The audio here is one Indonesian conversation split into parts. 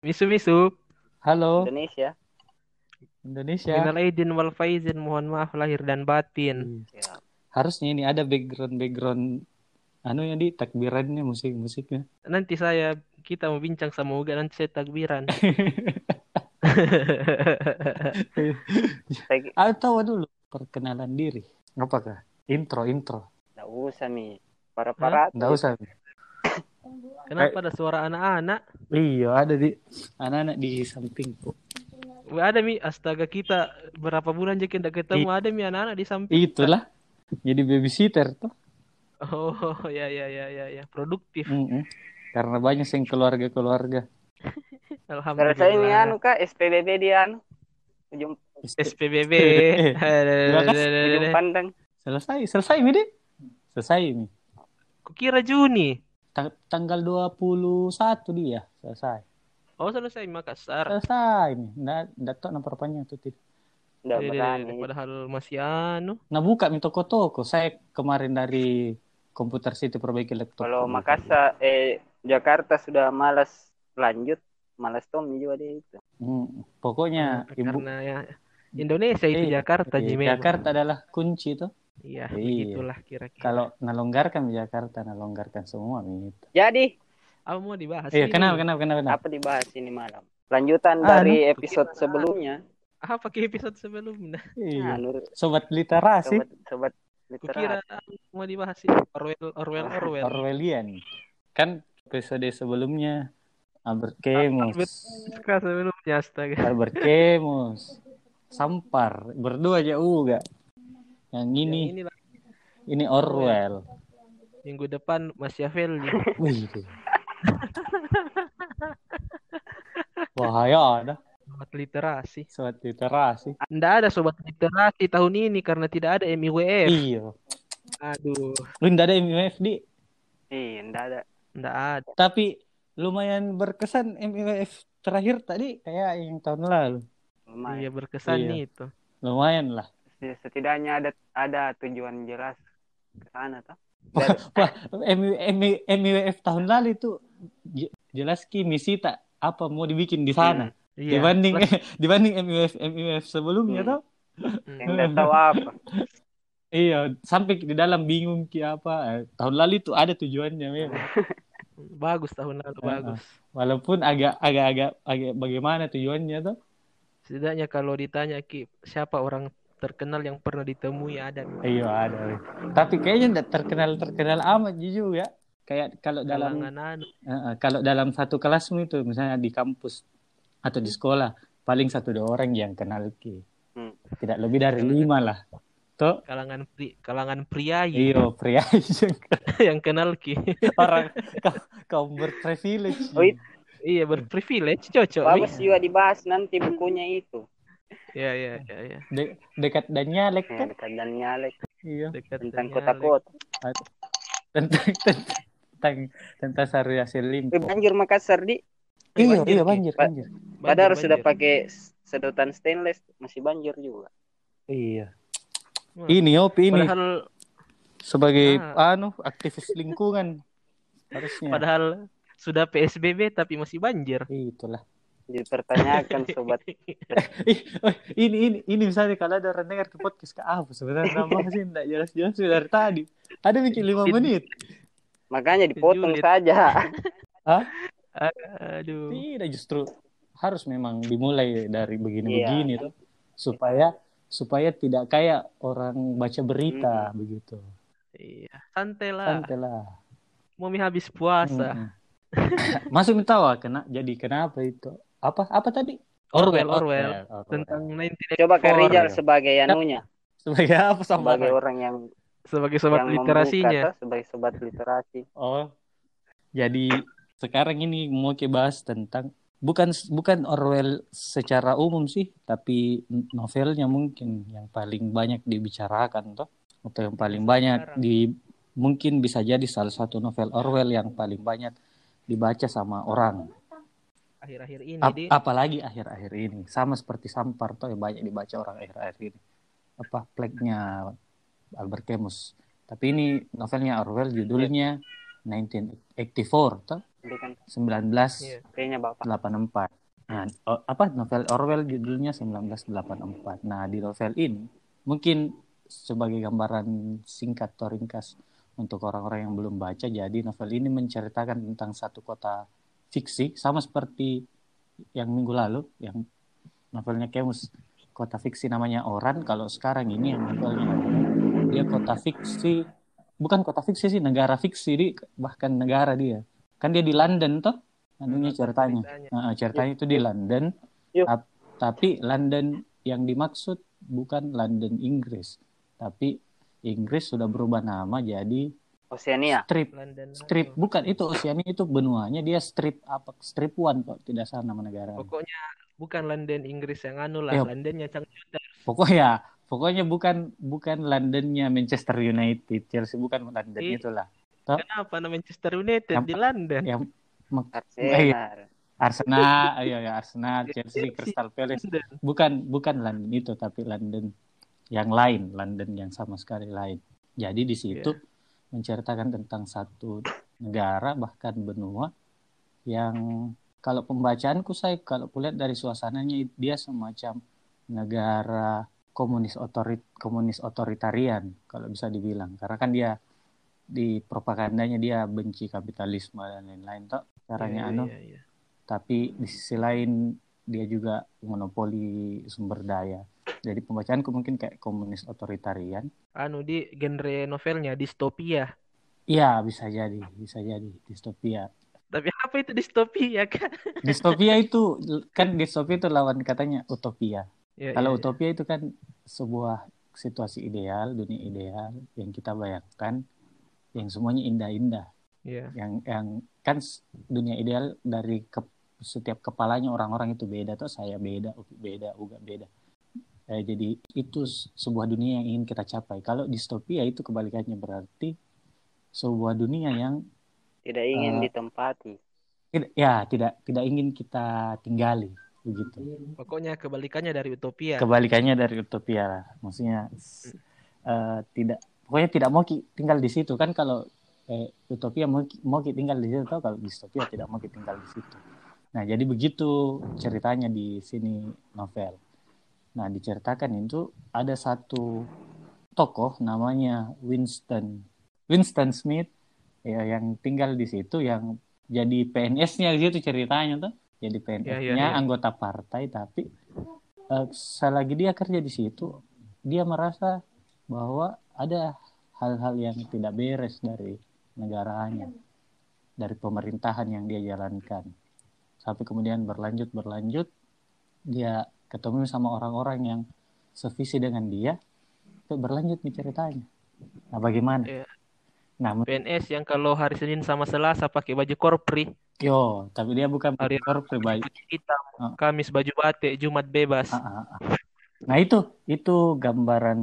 Misu misu. Halo Indonesia. Indonesia. Minal aidin wal faizin. Mohon maaf lahir dan batin. Ya. Harusnya ini ada background background anu ya di takbirannya musik musiknya. Nanti saya kita mau bincang sama Uga nanti saya takbiran. Atau dulu perkenalan diri. Apakah? Intro intro. nggak usah nih. Para para. Nggak usah. Kenapa ada suara anak-anak? Iya ada di anak-anak di sampingku. Wah, Ada mi astaga kita berapa bulan aja kita ketemu ada mi anak-anak di samping. Itulah. Jadi babysitter tuh. Oh ya ya ya ya ya produktif. Mm-mm. Karena banyak yang keluarga-keluarga. Kalau saya ini anu Alhamdulillah. kak SPBB dia anu. Ujung SPBB. Ujung pandang. Selesai, selesai mi Di. Selesai mi. Kukira Juni. Ta- tanggal 21 dia selesai. Oh selesai Makassar. Selesai. Nggak, nggak tahu nomor panjang tuh tidak. Padahal masih anu. Nah buka mi toko-toko. Saya kemarin dari komputer City perbaiki laptop. Kalau Makassar eh Jakarta sudah malas lanjut, malas Tommy juga dia itu. Hmm, pokoknya ibu Karena ya Indonesia itu Iya, Jakarta memang. Jakarta adalah kunci tuh. Iya, Iya. begitulah kira-kira. Kalau nalonggarkan di Jakarta, nalonggarkan semua mi itu. Jadi Apa mau dibahas? Iya, ini? kenapa, kenapa, kenapa, kenapa? apa dibahas ini malam? Lanjutan Anu. dari episode sebelumnya. Apa ke episode sebelumnya? Iya. Anu, Sobat literasi, sobat sobat Kukira literasi. mau dibahas ini Orwell, Orwell, Orwell. Orwellian. Kan episode sebelumnya Albert Camus. Suka sebelumnya astaga. Albert Camus. Sampar, berdua aja uga. Yang ini, Yang ini Orwell. minggu depan Machiavelli. Wih. Bahaya ada Sobat literasi. sobat literasi. Nggak ada sobat literasi tahun ini karena tidak ada MIWF. Iya. Aduh, Lu nggak ada MIWF di, Iya, enggak ada. nggak ada. tapi lumayan berkesan MIWF terakhir tadi kayak yang tahun lalu. Iya Lumayan. berkesan Iya. itu. Lumayan lah. Setidaknya ada ada tujuan jelas ke sana toh. Wah, MIWF tahun lalu itu je- jelas ki misi tak apa mau dibikin di sana Iya. dibanding Plus, dibanding MIWF MIWF sebelumnya Hmm. tuh. Yang enggak tahu apa. Iya, sampai di dalam bingung ki apa. Eh, tahun lalu itu ada tujuannya memang. bagus tahun lalu Ah, bagus. Walaupun agak agak agak agak bagaimana tujuannya tuh. Setidaknya kalau ditanya Ki, siapa orang terkenal yang pernah ditemui ada. Iya ada. Tapi kayaknya tidak terkenal terkenal amat jujur ya. Kayak kalau dalam Kalangan eh, kalau dalam satu kelasmu itu misalnya di kampus atau di sekolah paling satu dua orang yang kenal ki. Hmm. Tidak lebih dari lima lah. Tuh. kalangan pri, kalangan pria Iya pria yang kenal Ki. orang kaum, kaum berprivilege. Oh, iya berprivilege cocok. Bagus juga dibahas nanti bukunya itu. Iya iya iya iya. De- dekat dan nyalek Ya, kan? dekat dan nyalek Iya. Dekat tentang dengan kota-kota. Tentang tentang tentang, tentang Sari Hasil Eh, Limpo. banjir Makassar di. Iya, banjir, iya banjir, banjir. Banjir, Padahal sudah banjir. pakai sedotan stainless masih banjir juga. Iya. Wah, Ini Opi ini Padahal sebagai Ah. anu aktivis lingkungan harusnya. padahal sudah PSBB tapi masih banjir. Itulah. Dipertanyakan sobat. Ih, oh, ini ini ini misalnya kalau ada orang dengar ke podcast ke apa sebenarnya nama sih enggak jelas-jelas sudah dari tadi. Ada bikin lima menit. Makanya dipotong Julid. saja. Hah? Aduh. Tidak justru harus memang dimulai dari begini-begini Iya. tuh supaya supaya tidak kayak orang baca berita begitu. Iya, santai lah. Santai lah. Mau mi habis puasa. Mm-mm. Masuk tahu kena jadi kenapa itu? Apa apa tadi? Orwell, Orwell. Orwell. Tentang 1984 Coba ya. sebagai anunya, sebagai apa sama sebagai orang yang sebagai sobat yang literasinya. sebagai sobat literasi. Oh. Jadi sekarang ini mau kita bahas tentang bukan bukan Orwell secara umum sih, tapi novelnya mungkin yang paling banyak dibicarakan toh atau yang paling banyak di mungkin bisa jadi salah satu novel Orwell yang paling banyak dibaca sama orang. Akhir-akhir ini Ap- di apalagi akhir-akhir ini sama seperti Sampar toh yang banyak dibaca orang akhir-akhir ini. Apa pleknya Albert Camus. Tapi ini novelnya Orwell judulnya 1984 toh Ini kan 1984 Iya. kayaknya bapak. Nah, apa novel Orwell judulnya 1984. Nah, di novel ini mungkin sebagai gambaran singkat atau ringkas untuk orang-orang yang belum baca, jadi novel ini menceritakan tentang satu kota fiksi sama seperti yang minggu lalu yang novelnya Kemus kota fiksi namanya. Oran kalau sekarang ini yang novelnya. Dia kota fiksi bukan kota fiksi sih negara fiksi di bahkan negara dia. Kan dia di London toh anunya ceritanya. Ceritanya. Nah, ceritanya itu di London. Yuk. Tap- tapi London yang dimaksud bukan London Inggris. Tapi Inggris sudah berubah nama jadi Oceania. strip London. strip bukan itu Oceania itu benuanya dia strip apa strip one kok tidak salah nama negara Pokoknya bukan London Inggris yang anu lah, Iya. Londonnya Chang pokoknya pokoknya bukan bukan Londonnya Manchester United Chelsea bukan London Iya. itulah Kenapa nama Manchester United Yang- di London? yang mak- Arsenal. Arsenal ya ya Arsenal Chelsea. Crystal Palace London. bukan bukan London itu tapi London yang lain London yang sama sekali lain jadi di situ menceritakan tentang satu negara bahkan benua yang kalau pembacaanku saya kalau kulihat dari suasananya dia semacam negara komunis otorit komunis otoritarian kalau bisa dibilang karena kan dia di propagandanya dia benci kapitalisme dan lain-lain toh caranya Iya, anu iya, iya. tapi di sisi lain dia juga monopoli sumber daya. Jadi pembacaanku mungkin kayak komunis otoritarian. Anu di genre novelnya distopia. Iya, bisa jadi, bisa jadi distopia. Tapi apa itu distopia kan? Distopia itu kan distopia itu lawan katanya utopia. Ya, Kalau iya. utopia itu kan sebuah situasi ideal, dunia ideal yang kita bayangkan yang semuanya indah-indah. Iya. Yang yang kan dunia ideal dari ke- setiap kepalanya orang-orang itu beda tuh saya beda, beda, Uga beda. Eh, jadi itu sebuah dunia yang ingin kita capai. Kalau distopia itu kebalikannya berarti sebuah dunia yang Tidak ingin Eh, ditempati. tidak ya tidak tidak ingin kita tinggali begitu. Pokoknya kebalikannya dari utopia. Kebalikannya dari utopia lah. Maksudnya eh, tidak pokoknya tidak mau tinggal di situ kan kalau eh, utopia mau mau tinggal di situ atau kalau distopia tidak mau tinggal di situ. Nah, jadi begitu ceritanya di sini novel. Nah, diceritakan itu ada satu tokoh namanya Winston Winston Smith ya yang tinggal di situ yang jadi PNS-nya di situ ceritanya tuh. Jadi PNS-nya Ya, ya, ya. anggota partai tapi eh, selagi dia kerja di situ dia merasa bahwa ada hal-hal yang tidak beres dari negaranya dari pemerintahan yang dia jalankan sampai kemudian berlanjut berlanjut dia ketemu sama orang-orang yang sevisi dengan dia itu berlanjut nih ceritanya nah bagaimana Iya. nah PNS yang kalau hari Senin sama Selasa pakai baju korpri, yo tapi dia bukan hari pribadi baju hitam, Ah. Kamis baju batik, Jumat bebas. Ah, ah, ah. Nah itu itu gambaran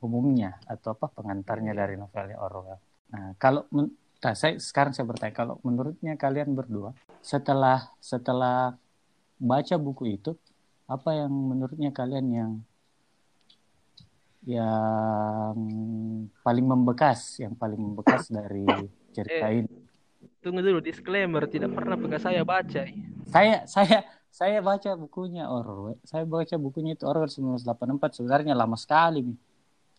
umumnya atau apa pengantarnya dari novelnya Orwell. Nah kalau men- nah, saya sekarang saya bertanya kalau menurutnya kalian berdua setelah setelah baca buku itu apa yang menurutnya kalian yang yang paling membekas yang paling membekas dari cerita Eh. ini? Tunggu dulu disclaimer, tidak pernah pernah saya baca. Saya saya saya baca bukunya Orwell. Saya baca bukunya itu Orwell 1984 sebenarnya lama sekali nih.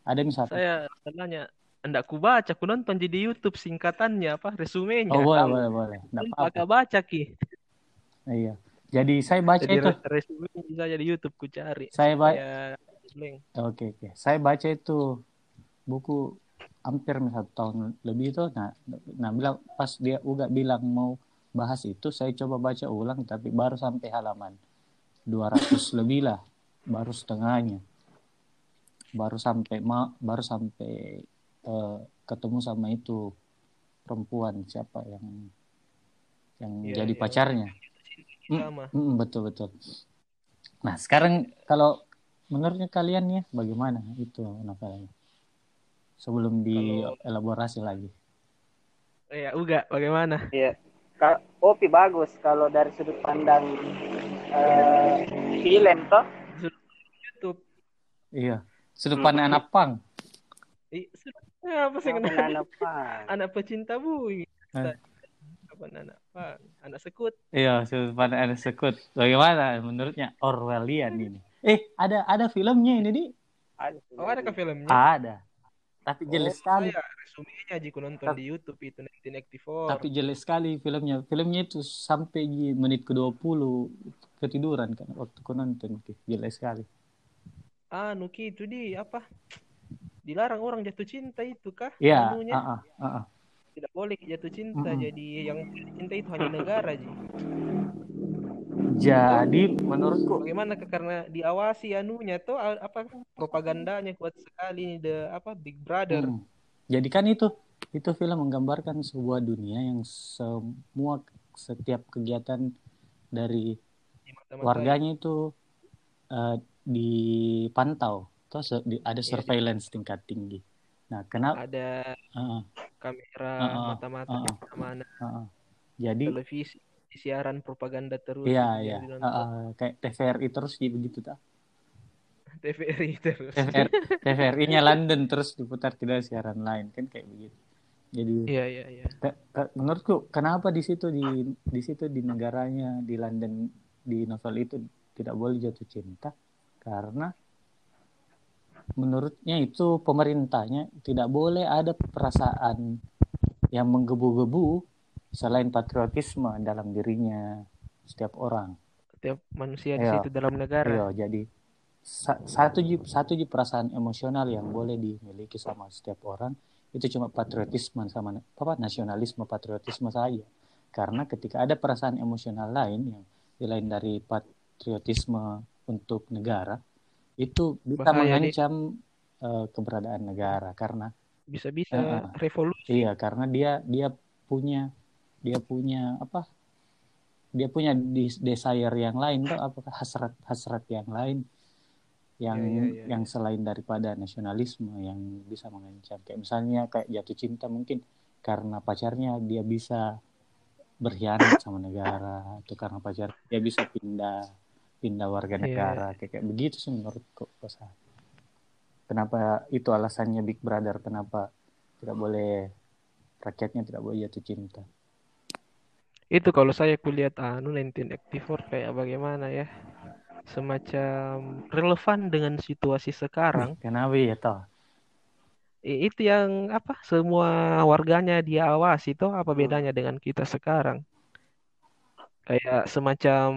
Ada misalnya. Saya salahnya hendak ku baca, ku nonton di YouTube singkatannya apa, resumenya. Oh boleh boleh boleh. Nggak Belum apa-apa. baca ki. Iya. Jadi saya baca Jadi itu. re- resumenya saya di YouTube ku cari. Saya baca. Link. Oke oke. Saya baca itu buku hampir satu tahun lebih itu. Nah, nah bilang pas dia uga bilang mau bahas itu, saya coba baca ulang tapi baru sampai halaman 200 lebih lah, baru setengahnya. Baru sampai ma baru sampai eh, ketemu sama itu perempuan siapa yang yang Iya, jadi iya. pacarnya. Hmm. Sama. Mm, betul betul. Nah sekarang kalau menurutnya kalian ya bagaimana itu novelnya? Sebelum dielaborasi lagi. Ya, Uga, bagaimana? Iya. Ka- Opi bagus kalau dari sudut pandang eh film toh. YouTube. Iya. Sudut Hmm. pandang anak pang. Sudah- apa sih anak apa? Anak pecinta bui. Kita apa anak apa anak sekut. Iya, sudut pandang Ernest Sekut. Bagaimana menurutnya Orwellian ini? Eh, ada ada filmnya ini di? Ada. Oh ada ke filmnya? Ada. Tapi jelek Oh, sekali. ya, resumenya aja ku nonton Tapi- di YouTube itu 1984. Tapi jelek sekali filmnya. Filmnya itu sampai di menit ke-20 ketiduran kan waktu ku nonton. Jelek sekali. Ah, Nuki itu di apa? Dilarang orang jatuh cinta itu kah? Iya, ah, ah. Tidak boleh jatuh cinta. Mm-mm. Jadi yang cinta itu hanya negara Ji. Jadi menurutku Bagaimana karena diawasi anunya tuh apa propagandanya kuat sekali nih the apa Big Brother. Hmm. Jadi kan itu itu film menggambarkan sebuah dunia yang semua setiap kegiatan dari mata-mata warganya itu eh, dipantau. Terus ada Iya, surveillance tingkat tinggi. Nah, kenapa? ada Heeh, kamera mata-mata ah, di ah. mana heeh. Jadi televisi siaran propaganda terus iya gitu iya, ditonton. heeh, kayak TVRI terus gitu begitu tak? TVRI terus. TVR, TVRI-nya London terus diputar tidak siaran lain kan kayak begitu. Jadi Iya iya iya. Menurutku kenapa di situ di di situ di negaranya di London di novel itu tidak boleh jatuh cinta karena menurutnya itu pemerintahnya tidak boleh ada perasaan yang menggebu-gebu selain patriotisme dalam dirinya setiap orang. Setiap manusia di Iya. situ dalam negara. Iya, jadi sa- satu satu perasaan emosional yang boleh dimiliki sama setiap orang itu cuma patriotisme sama apa nasionalisme patriotisme saja. Karena ketika ada perasaan emosional lain yang selain dari patriotisme untuk negara itu bisa Bahaya, mengancam eh, keberadaan negara karena Bisa-bisa Heeh. revolusi. Iya, karena dia dia punya dia punya apa? Dia punya desire yang lain tuh apakah hasrat hasrat yang lain yang Iya, iya, iya, yang selain daripada nasionalisme yang bisa mengancam kayak misalnya kayak jatuh cinta mungkin karena pacarnya dia bisa berkhianat sama negara atau karena pacar dia bisa pindah pindah warga Iya. negara kayak, kayak begitu sih menurutku Kosa. Kenapa itu alasannya Big Brother kenapa tidak boleh rakyatnya tidak boleh jatuh cinta. Itu kalau saya kulihat anu 1984 kayak bagaimana ya? Semacam relevan dengan situasi sekarang. Kenapa ya toh? Itu yang apa? Semua warganya dia awasi itu Hmm. apa bedanya dengan kita sekarang? Kayak semacam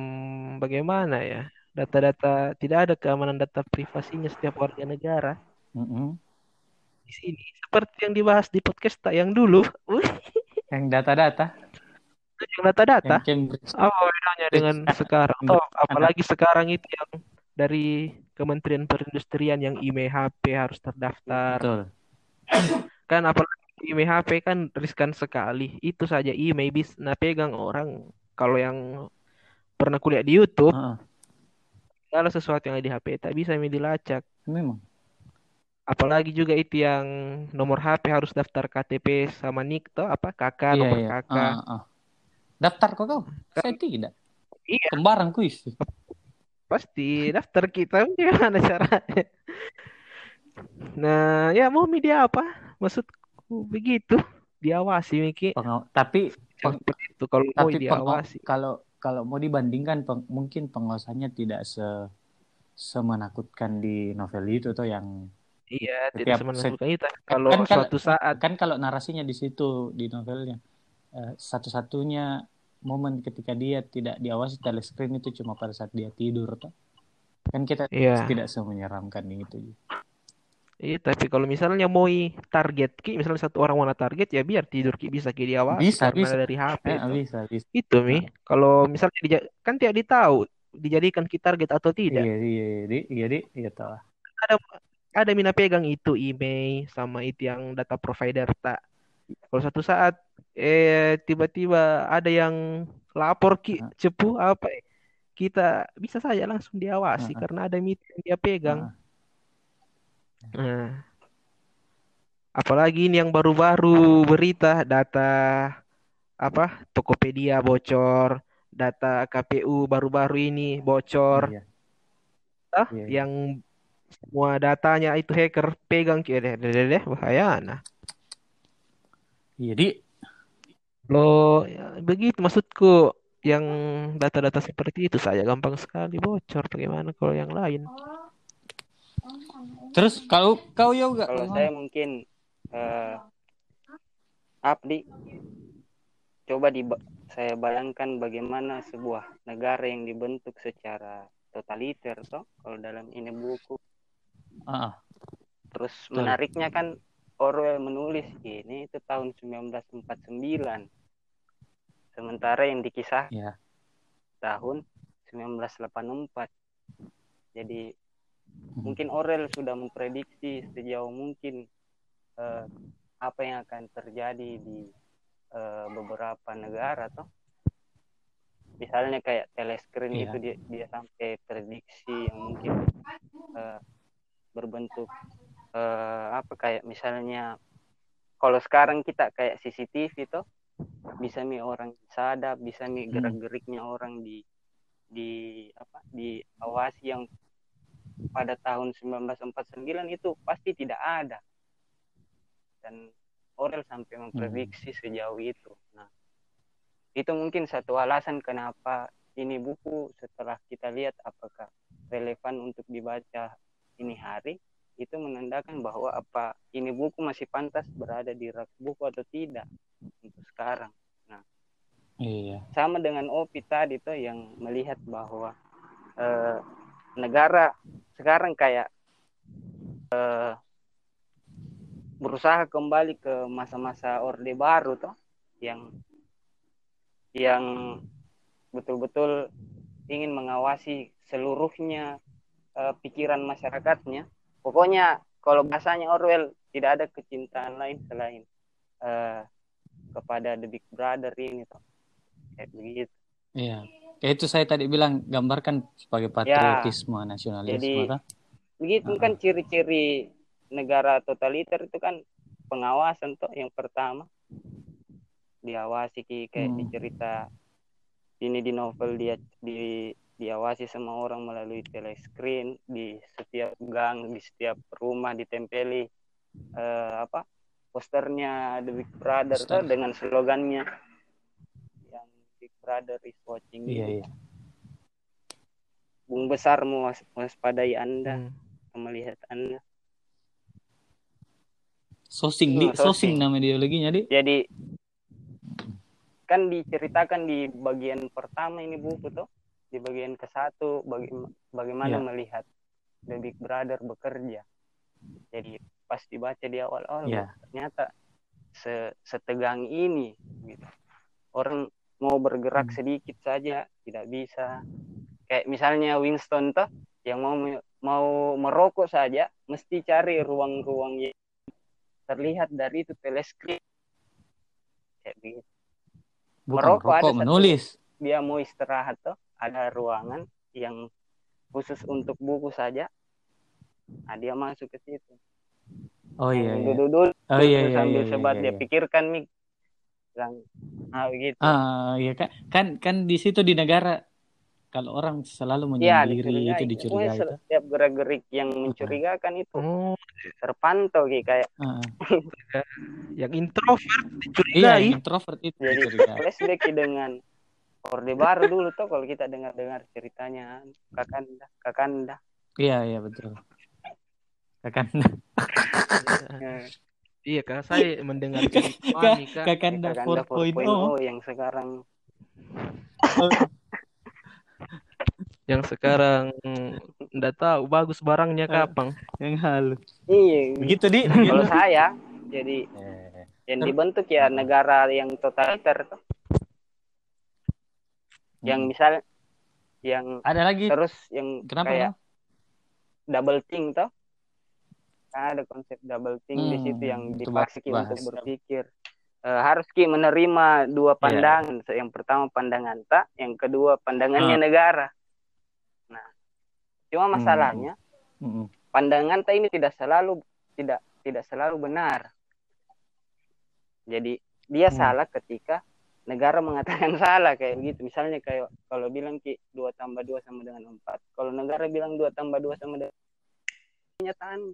bagaimana ya? Data-data tidak ada keamanan data privasinya setiap warga negara Mm-mm. di sini. Seperti yang dibahas di podcast tak yang dulu. Yang data-data, yang data-data. yang. Apa bedanya dengan sekarang? Toh, apalagi sekarang itu yang dari Kementerian Perindustrian yang IMEI HP harus terdaftar. Betul. Kan apalagi IMEI HP kan riskan sekali. Itu saja IMEI bisa nah, pegang orang. Kalau yang pernah kuliah di YouTube, kalau sesuatu yang ada di HP tak bisa mi dilacak. Memang. Apalagi juga itu yang nomor HP harus daftar KTP sama NIK toh apa kakak Iya, nomor iya. kakak. Ah, ah. Daftar kok kau? Saya tidak. Iya. Kembaran kuis. Pasti daftar kita gimana caranya? Nah, ya mau media apa? Maksudku begitu. Diawasi Miki. Pengaw- tapi peng- itu kalau mau tapi pengaw- diawasi. kalau kalau mau dibandingkan peng- mungkin pengawasannya tidak se semenakutkan di novel itu tuh yang Iya, Setiap- tidak semenakutkan itu. Kalau kan kalau- suatu saat kan kalau narasinya di situ di novelnya eh, satu-satunya momen ketika dia tidak diawasi telescreen itu cuma pada saat dia tidur tuh kan kita Iya. tidak semenyeramkan itu Iya, tapi kalau misalnya mau target ki, misalnya satu orang mana target ya biar tidur ki bisa ki diawasi Bisa, karena bisa. dari HP. eh, itu. bisa bisa Itu mi, kalau misalnya dija- kan tidak ditahu dijadikan ki target atau tidak. iya iya iya iya iya, iya tahu. Ada ada mina pegang itu email sama itu yang data provider tak. Kalau satu saat eh tiba-tiba ada yang lapor ki Nah. cepu apa kita bisa saja langsung diawasi Nah. karena ada meeting yang dia pegang. Nah, Nah, apalagi ini yang baru-baru berita data apa Tokopedia bocor, data KPU baru-baru ini bocor, iya. ah, iya, iya. yang semua datanya itu hacker pegang ki deh, deh, bahaya nah. Iya, di Lo ya, begitu maksudku yang data-data seperti itu saya gampang sekali bocor. Bagaimana kalau yang lain? Terus kau kau yoga Kalau saya mungkin eh Abdi coba di saya bayangkan bagaimana sebuah negara yang dibentuk secara totaliter toh kalau dalam ini buku. Ah, ah. Terus Betul. menariknya kan Orwell menulis ini itu tahun 1949. Sementara yang dikisah ya. tahun 1984. Jadi mungkin Orwell sudah memprediksi sejauh mungkin eh, apa yang akan terjadi di eh, beberapa negara toh. Misalnya kayak telescreen Iya. itu dia, dia sampai prediksi yang mungkin eh, berbentuk eh, apa kayak misalnya kalau sekarang kita kayak CCTV toh bisa nih orang sadap, bisa nih Hmm. gerak-geriknya orang di di apa diawasi yang pada tahun 1949 itu pasti tidak ada dan Orwell sampai memprediksi sejauh itu. Nah, itu mungkin satu alasan kenapa ini buku setelah kita lihat apakah relevan untuk dibaca ini hari itu menandakan bahwa apa ini buku masih pantas berada di rak buku atau tidak untuk sekarang. Iya. Sama dengan Opi tadi tuh yang melihat bahwa eh, negara sekarang kayak eh, berusaha kembali ke masa-masa Orde Baru tuh yang yang betul-betul ingin mengawasi seluruhnya eh, pikiran masyarakatnya. Pokoknya kalau bahasanya Orwell tidak ada kecintaan lain selain eh, kepada The Big Brother ini tuh. Kayak begitu. Iya. Kayak itu saya tadi bilang gambarkan sebagai patriotisme nasionalisme Jadi- kan? Begitu kan ciri-ciri negara totaliter itu kan pengawasan tuh yang pertama diawasi ki kayak Hmm. di cerita ini di novel dia di diawasi sama orang melalui telescreen di setiap gang di setiap rumah ditempeli eh, apa posternya The Big Brother tuh dengan slogannya Big Brother is watching Iya, you. iya. Bung besar mewas- mewaspadai anda Hmm. melihat anda Sosing di Hmm, sosing. sosing nama ideologinya di. Jadi kan diceritakan di bagian pertama ini buku tuh di bagian ke satu baga- bagaimana Iya. melihat The Big Brother bekerja. Jadi pas dibaca di awal-awal Iya. ternyata se- setegang ini gitu. Orang mau bergerak Hmm. sedikit saja tidak bisa. Kayak misalnya Winston tuh yang mau mau merokok saja mesti cari ruang-ruang yang terlihat dari itu teleskop kayak begitu. Bukan Merokok ada rokok, satu- menulis. Dia mau istirahat tuh ada ruangan yang khusus untuk buku saja. Nah, dia masuk ke situ. Oh iya, iya. Duduk-duduk Oh iya, iya, sambil iya, sebat iya, dia iya. pikirkan nih. Bilang, ah begitu. Ah, iya kan, kan, kan di situ di negara kalau orang selalu Iya, menyendiri itu dicurigai. itu. setiap gerak-gerik yang mencurigakan itu Oh, terpantau Ki. kayak Ah, yang introvert iya, dicurigai. yang introvert itu jadi dicurigai. flashback dengan Orde Baru dulu tuh kalau kita dengar-dengar ceritanya Kakanda, Kakanda. Iya, iya betul. Kan Eh, Iya kak, saya mendengar cerita Kak-. Kakanda Kakanda 4.0. 4.0 yang sekarang Yang sekarang nggak tahu bagus barangnya kapan. yang halus. iya Begitu di. kalau saya jadi Eh, yang dibentuk ya negara yang totaliter tuh yang hmm. misal yang ada lagi terus yang kenapa kayak no? double think toh Kan ada konsep double think di Hmm, situ yang bahas. untuk berpikir Eh, harus ki menerima dua Iya. pandangan yang pertama pandangan tak yang kedua pandangannya Ah. negara nah cuma Hmm. masalahnya Mm-mm. pandangan tak ini tidak selalu tidak tidak selalu benar jadi dia Hmm. salah ketika negara mengatakan salah kayak gitu misalnya kayak kalau bilang ki dua tambah dua sama dengan empat kalau negara bilang dua tambah dua sama dengan kenyataan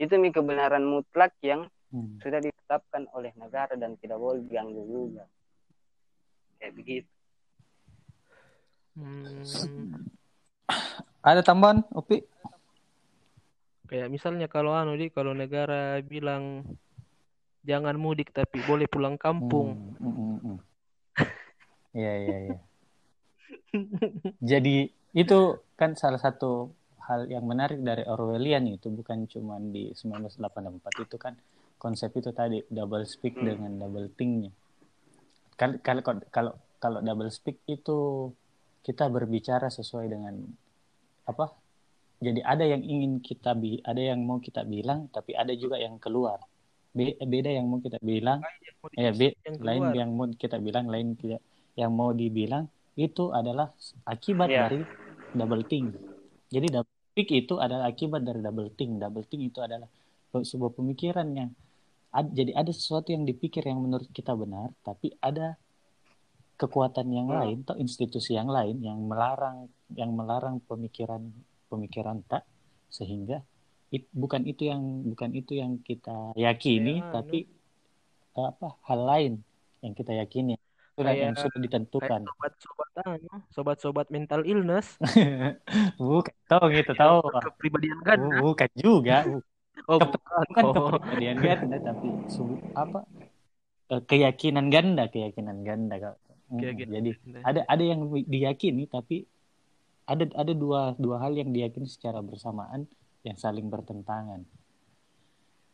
itu mi kebenaran mutlak yang Hmm. sudah ditetapkan oleh negara dan tidak boleh diganggu juga kayak begitu Hmm, Ada tambahan, Upi? kayak misalnya kalau anu di kalau negara bilang jangan mudik tapi boleh pulang kampung. Hmm, hmm, hmm. Iya, iya, iya. Jadi itu kan salah satu hal yang menarik dari Orwellian itu bukan cuma di 1984 itu kan konsep itu tadi double speak Hmm. dengan double thinknya. Kalau kalau kalau kalau double speak itu kita berbicara sesuai dengan apa? Jadi ada yang ingin kita bi ada yang mau kita bilang tapi ada juga yang keluar. Be- Beda yang mau kita bilang ya be, Yang lain keluar. yang mau kita bilang lain tidak yang mau dibilang itu adalah akibat Iya. dari double think jadi double think itu adalah akibat dari double think. Double think itu adalah sebuah pemikiran yang ad- jadi ada sesuatu yang dipikir yang menurut kita benar tapi ada kekuatan yang Hmm. lain atau institusi yang lain yang melarang yang melarang pemikiran pemikiran tak sehingga it- bukan itu yang bukan itu yang kita yakini Ya, tapi eh, apa hal lain yang kita yakini Yang Kayak- sudah ditentukan sobat-sobat sobat-sobat mental illness, bukan tahu gitu tahu kepribadian ganda. bukan juga Oh, Kep- bukan. bukan Oh. kepribadian ganda tapi apa eh, keyakinan ganda keyakinan ganda Kak. Mm, Keyakinan jadi ganda. ada ada yang diyakini tapi ada ada dua dua hal yang diyakini secara bersamaan yang saling bertentangan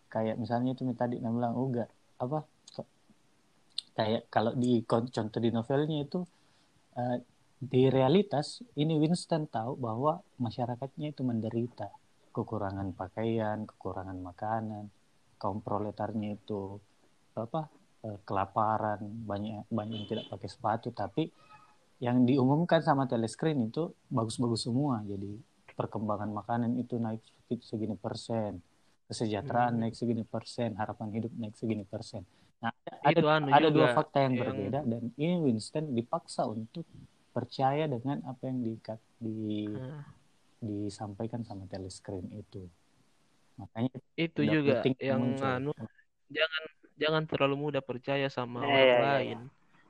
kayak misalnya itu tadi Nam bilang oh enggak apa kayak kalau di contoh di novelnya itu eh, di realitas ini Winston tahu bahwa masyarakatnya itu menderita. Kekurangan pakaian kekurangan makanan kaum proletarnya itu apa eh, kelaparan banyak banyak yang tidak pakai sepatu. Tapi yang diumumkan sama telescreen itu bagus-bagus semua. Jadi perkembangan makanan itu naik segini persen kesejahteraan Hmm. naik segini persen harapan hidup naik segini persen nah ada Itu anu ada dua fakta yang, yang- berbeda dan ini Winston dipaksa untuk percaya dengan apa yang di, di Nah, disampaikan sama telescreen itu makanya itu juga yang muncul. anu jangan jangan terlalu mudah percaya sama Iya, orang iya, iya, lain.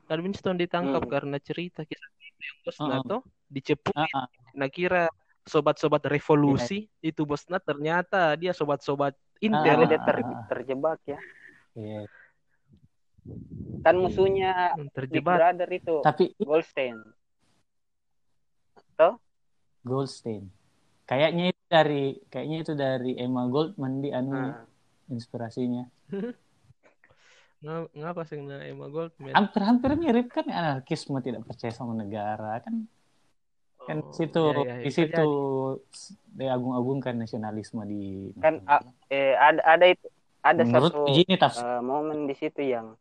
Kan Winston ditangkap Hmm. karena cerita kisah itu yang bosnya Uh-uh. tuh dicepuin. Ah, ah, Nah kira sobat-sobat revolusi itu bosnya ternyata dia sobat-sobat intel dia ter- Ah. terjebak ya iya. Kan musuhnya Hmm, Big terjebak. Brother itu tapi Goldstein. Goldstein. Kayaknya itu dari kayaknya itu dari Emma Goldman di anu Nah, inspirasinya. Nga- Ngapa sih na Emma Goldman? hampir-hampir mirip kan anarkisme tidak percaya sama negara kan? Kan Oh, situ iya, iya, di situ diagung-agungkan nasionalisme di kan ah, eh, ada ada itu ada menurut satu ini tafsir eh, momen di situ yang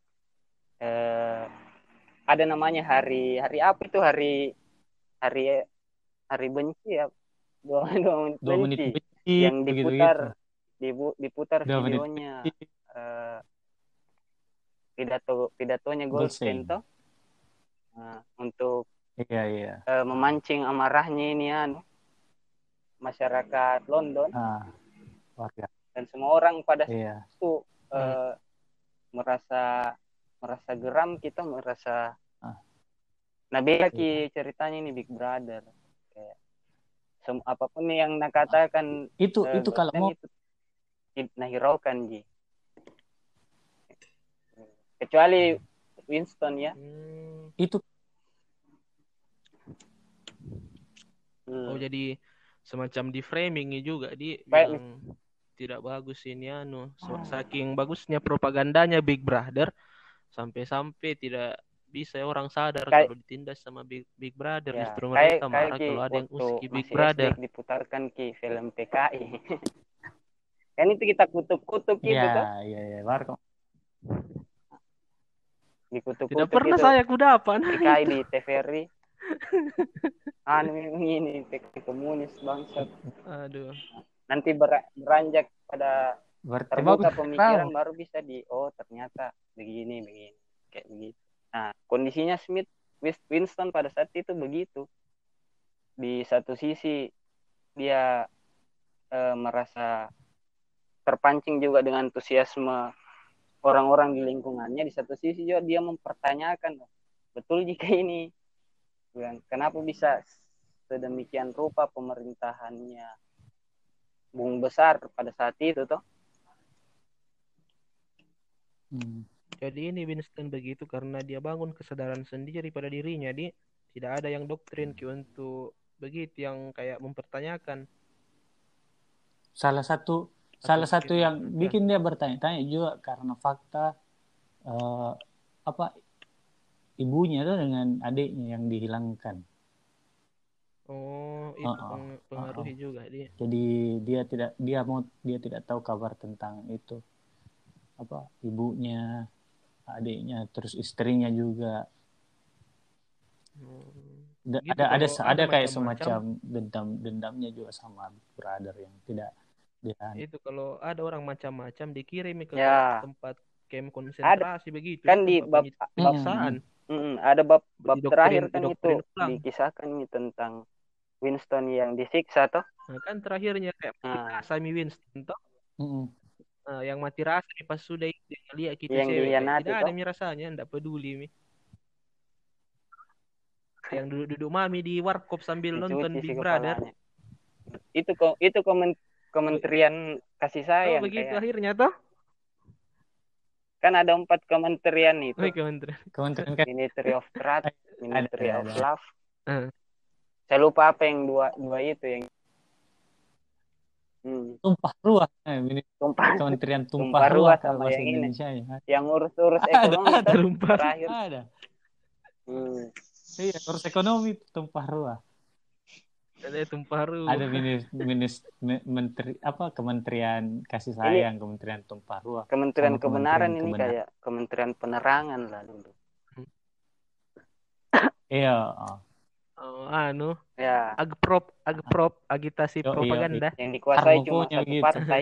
eh, ada namanya hari hari apa itu? Hari hari hari benci ya. Dua dua menit dua menit benci. benci yang begitu diputar dibu- diputar Dua videonya. eh, pidato pidatonya Goldstein. Toh. Nah, untuk iya iya. eh, memancing amarahnya ini anu masyarakat London. Ah warga. Dan semua orang pada iya. itu eh, merasa merasa geram kita merasa Ah. nah beda ki ceritanya ini Big Brother kayak sem apa pun yang nak katakan itu eh, itu kalau mau itu nah hiraukan ji kecuali Winston ya Hmm. itu Hmm. Oh jadi semacam di framing juga di Baik. bilang tidak bagus ini anu So- saking bagusnya propagandanya Big Brother sampai-sampai tidak bisa orang sadar Kayak- kalau ditindas sama Big, Big Brother. Ya, justru kayak mereka kayak marah ki kalau ada yang usik Big Brother. diputarkan ki film PKI kan itu kita kutuk-kutuk gitu ya tuh iya iya warga dikutuk-kutuk tidak pernah gitu. saya kudapan. PKI di TVRI anu ini PKI komunis bangsat. Aduh. Nanti ber- beranjak pada berarti terbuka pemikiran baru bisa di oh ternyata begini begini kayak begitu. Nah kondisinya Smith Winston pada saat itu begitu. Di satu sisi dia eh, merasa terpancing juga dengan antusiasme orang-orang di lingkungannya. Di satu sisi juga dia mempertanyakan betul jika ini bilang kenapa bisa sedemikian rupa pemerintahannya Bung Besar pada saat itu toh Hmm. Jadi ini Winston begitu karena dia bangun kesadaran sendiri pada dirinya. Dia tidak ada yang doktrin Ki, untuk begitu yang kayak mempertanyakan. Salah satu Atau salah satu yang bikin dia bertanya-tanya juga karena fakta eh, apa ibunya tuh dengan adiknya yang dihilangkan. Oh, itu peng- pengaruhi juga dia. Jadi dia tidak dia mau dia tidak tahu kabar tentang itu apa ibunya, adiknya, terus istrinya juga. Hmm. Da- Gitu, ada ada ada ada kayak semacam dendam dendamnya juga sama brother yang tidak dia Itu kalau ada orang macam-macam dikirim ke Ya. tempat camp konsentrasi begitu. kan di bab, penyi- bab penyiksaan. mm, ada bab bab Didoktrin- terakhir kan itu ulang. dikisahkan nih tentang Winston yang disiksa toh Nah, kan terakhirnya kayak Nah. rasa Mi Winston toh. Mm-mm. Nah, yang mati rasa nih pas sudah lihat kita Yang cewek dihianati tidak ada mi rasanya, enggak peduli mi. Yang duduk-duduk mami di warkop sambil nonton Big Brother. kepalanya. itu kok itu komen, kementerian kasih Oh, sayang begitu kayak. akhirnya toh. kan ada empat kementerian itu Oh, kementerian. Kementerian Ministry of Trade Ministry of. Love Eh. saya lupa apa yang dua dua itu yang hmm, tumpah ruah. Eh, ini tumpah Kementerian tumpah, Tumpah ruah sama bahasa yang ini. Indonesia ya. yang urus-urus Ada, ekonomi ada. Tumpah. terakhir Ada. hmm. Iya, urus ekonomi tumpah ruah. Ada tumpah ruah. Ada minis, minis me- menteri apa Kementerian kasih sayang, Kementerian tumpah ruah. Kementerian Sama Kebenaran Kementerian ini Kebenaran. kayak Kementerian Penerangan lah dulu Iya, oh. Anu, ya agprop, agprop, agitasi Yo, iya, propaganda. yang dikuasai cuma satu gitu. partai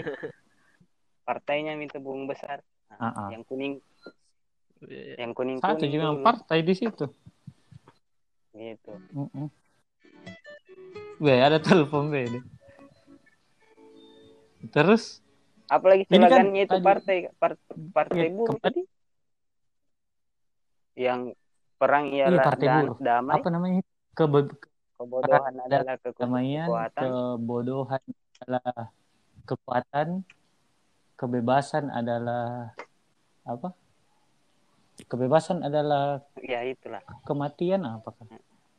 partainya minta bung besar Nah, ah. yang kuning Iya. yang kuning Satu kuning juga partai di situ. gitu. Weh, ada telepon Be. Terus apalagi Ini kan slogannya itu tadi- partai par- partai Iya, buruh kemarin- tadi yang perang iya ialah partai dan buruh. damai Apa namanya? Kebe- kebodohan Ada adalah kedamaian, kekuatan kebodohan adalah kekuatan, kebebasan adalah apa? Kebebasan adalah ya itulah kematian apakah?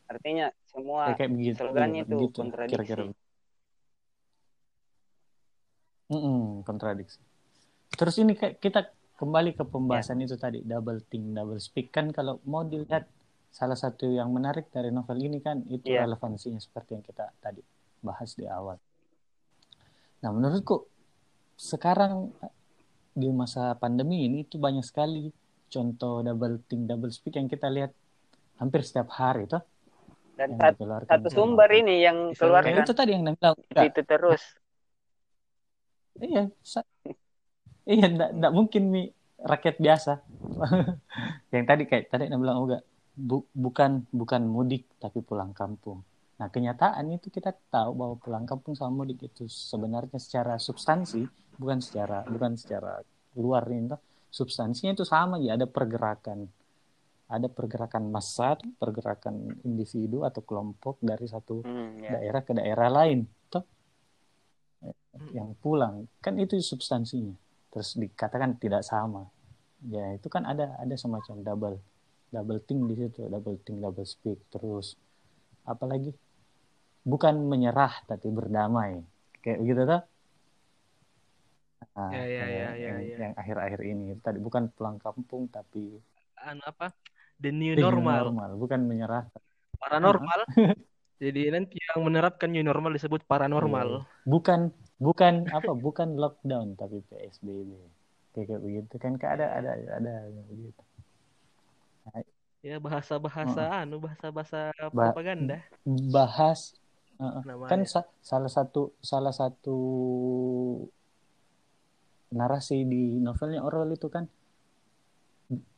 artinya semua Ya, kayak begitu. slogannya Iya, itu begitu, kontradiksi. Kira-kira. Mm-mm, kontradiksi. Terus ini kayak kita kembali ke pembahasan itu tadi double think, double speak kan kalau mau dilihat salah satu yang menarik dari novel ini kan itu Iya. relevansinya seperti yang kita tadi bahas di awal. Nah menurutku sekarang di masa pandemi ini itu banyak sekali contoh double think, double speak yang kita lihat hampir setiap hari tuh dan sat- satu sama- sumber ini yang keluarkan itu tadi yang bilang enggak, itu terus Iya, iya, enggak, enggak mungkin nih rakyat biasa. yang tadi kayak tadi yang bilang juga bu- bukan bukan mudik tapi pulang kampung. Nah kenyataan itu kita tahu bahwa pulang kampung sama mudik itu sebenarnya secara substansi bukan secara bukan secara luar toh. substansinya itu sama ya ada pergerakan ada pergerakan massa pergerakan individu atau kelompok dari satu Hmm, ya. daerah ke daerah lain toh yang pulang kan itu substansinya terus dikatakan tidak sama ya itu kan ada ada semacam double double think di situ double think double speak terus. Apalagi? Bukan menyerah tapi berdamai. Kayak begitu toh? Nah, Ya, ya, ya, ya, yang, ya. yang akhir-akhir ini. Tadi bukan pulang kampung tapi Anu apa? The new the new normal, normal. Bukan menyerah. Paranormal. Jadi nanti yang menerapkan new normal disebut paranormal. bukan bukan apa bukan lockdown tapi PSBB kayak kayak begitu. Kan ada ada ada begitu Ya bahasa-bahasa anu bahasa-bahasa Ba- propaganda bahas uh, namanya. kan sa- salah satu salah satu narasi di novelnya Orwell itu kan